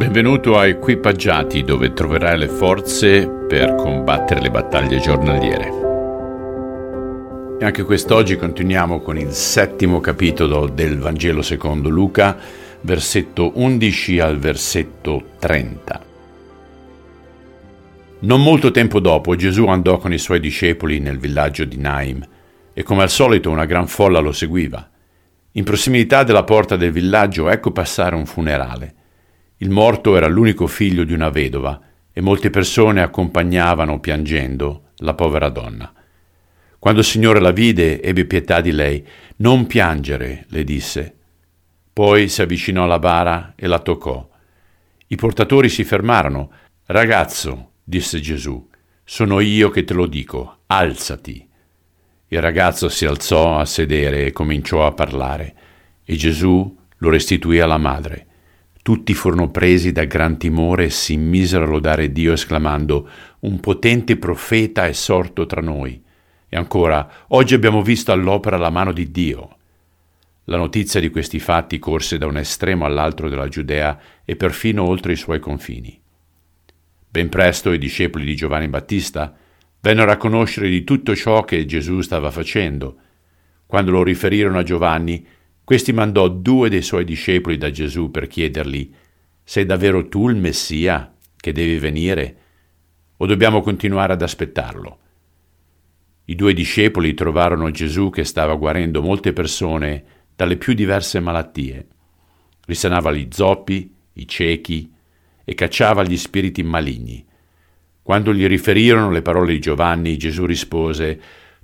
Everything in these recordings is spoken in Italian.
Benvenuto a Equipaggiati dove troverai le forze per combattere le battaglie giornaliere. E anche quest'oggi continuiamo con il settimo capitolo del Vangelo secondo Luca, versetto 11 al versetto 30. Non molto tempo dopo Gesù andò con i suoi discepoli nel villaggio di Naim e come al solito una gran folla lo seguiva. In prossimità della porta del villaggio ecco passare un funerale. Il morto era l'unico figlio di una vedova e molte persone accompagnavano piangendo la povera donna. Quando il Signore la vide, ebbe pietà di lei. Non piangere, le disse. Poi si avvicinò alla bara e la toccò. I portatori si fermarono. Ragazzo, disse Gesù, sono io che te lo dico, alzati. Il ragazzo si alzò a sedere e cominciò a parlare, e Gesù lo restituì alla madre. Tutti furono presi da gran timore e si misero a lodare Dio esclamando Un potente profeta è sorto tra noi. E ancora, oggi abbiamo visto all'opera la mano di Dio. La notizia di questi fatti corse da un estremo all'altro della Giudea e perfino oltre i suoi confini. Ben presto i discepoli di Giovanni Battista vennero a conoscere di tutto ciò che Gesù stava facendo. Quando lo riferirono a Giovanni, questi mandò due dei suoi discepoli da Gesù per chiedergli Sei davvero tu il Messia che devi venire o dobbiamo continuare ad aspettarlo? I due discepoli trovarono Gesù che stava guarendo molte persone dalle più diverse malattie. Risanava gli zoppi, i ciechi e cacciava gli spiriti maligni. Quando gli riferirono le parole di Giovanni, Gesù rispose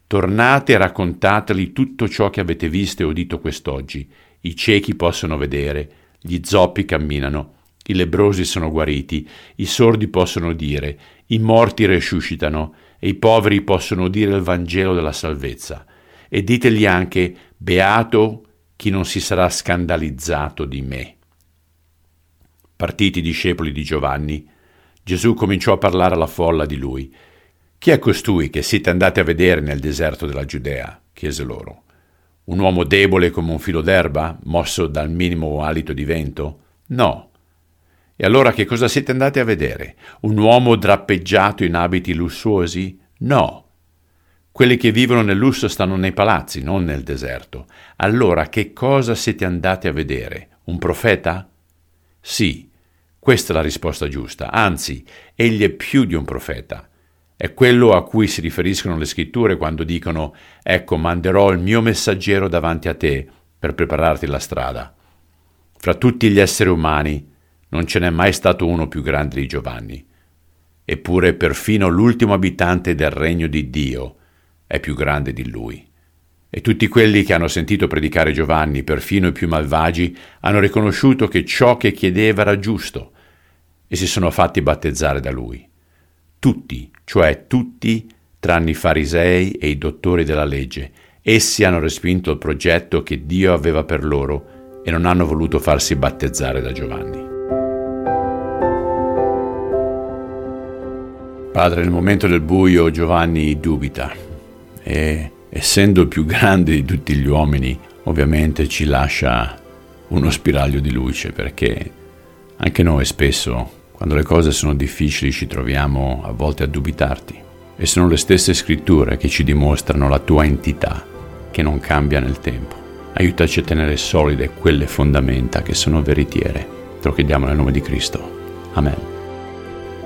Tornate e raccontateli tutto ciò che avete visto e udito quest'oggi. I ciechi possono vedere, gli zoppi camminano, i lebrosi sono guariti, i sordi possono dire, i morti resuscitano e i poveri possono dire il Vangelo della salvezza. E ditegli anche, beato chi non si sarà scandalizzato di me. Partiti i discepoli di Giovanni, Gesù cominciò a parlare alla folla di lui chi è costui che siete andati a vedere nel deserto della Giudea? chiese loro. Un uomo debole come un filo d'erba, mosso dal minimo alito di vento? No. E allora che cosa siete andati a vedere? Un uomo drappeggiato in abiti lussuosi? No. Quelli che vivono nel lusso stanno nei palazzi, non nel deserto. Allora che cosa siete andati a vedere? Un profeta? Sì, questa è la risposta giusta. Anzi, egli è più di un profeta. È quello a cui si riferiscono le scritture quando dicono ecco manderò il mio messaggero davanti a te per prepararti la strada. Fra tutti gli esseri umani non ce n'è mai stato uno più grande di Giovanni. Eppure perfino l'ultimo abitante del regno di Dio è più grande di lui. E tutti quelli che hanno sentito predicare Giovanni, perfino i più malvagi, hanno riconosciuto che ciò che chiedeva era giusto e si sono fatti battezzare da lui tutti, cioè tutti tranne i farisei e i dottori della legge. Essi hanno respinto il progetto che Dio aveva per loro e non hanno voluto farsi battezzare da Giovanni. Padre, nel momento del buio Giovanni dubita e essendo più grande di tutti gli uomini, ovviamente ci lascia uno spiraglio di luce perché anche noi spesso quando le cose sono difficili ci troviamo a volte a dubitarti e sono le stesse scritture che ci dimostrano la tua entità che non cambia nel tempo. Aiutaci a tenere solide quelle fondamenta che sono veritiere. Te lo chiediamo nel nome di Cristo. Amen.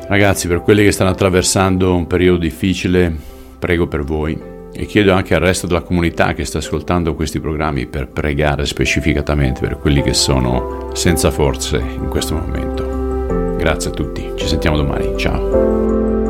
Ragazzi, per quelli che stanno attraversando un periodo difficile, prego per voi e chiedo anche al resto della comunità che sta ascoltando questi programmi per pregare specificatamente per quelli che sono senza forze in questo momento. Grazie a tutti, ci sentiamo domani, ciao.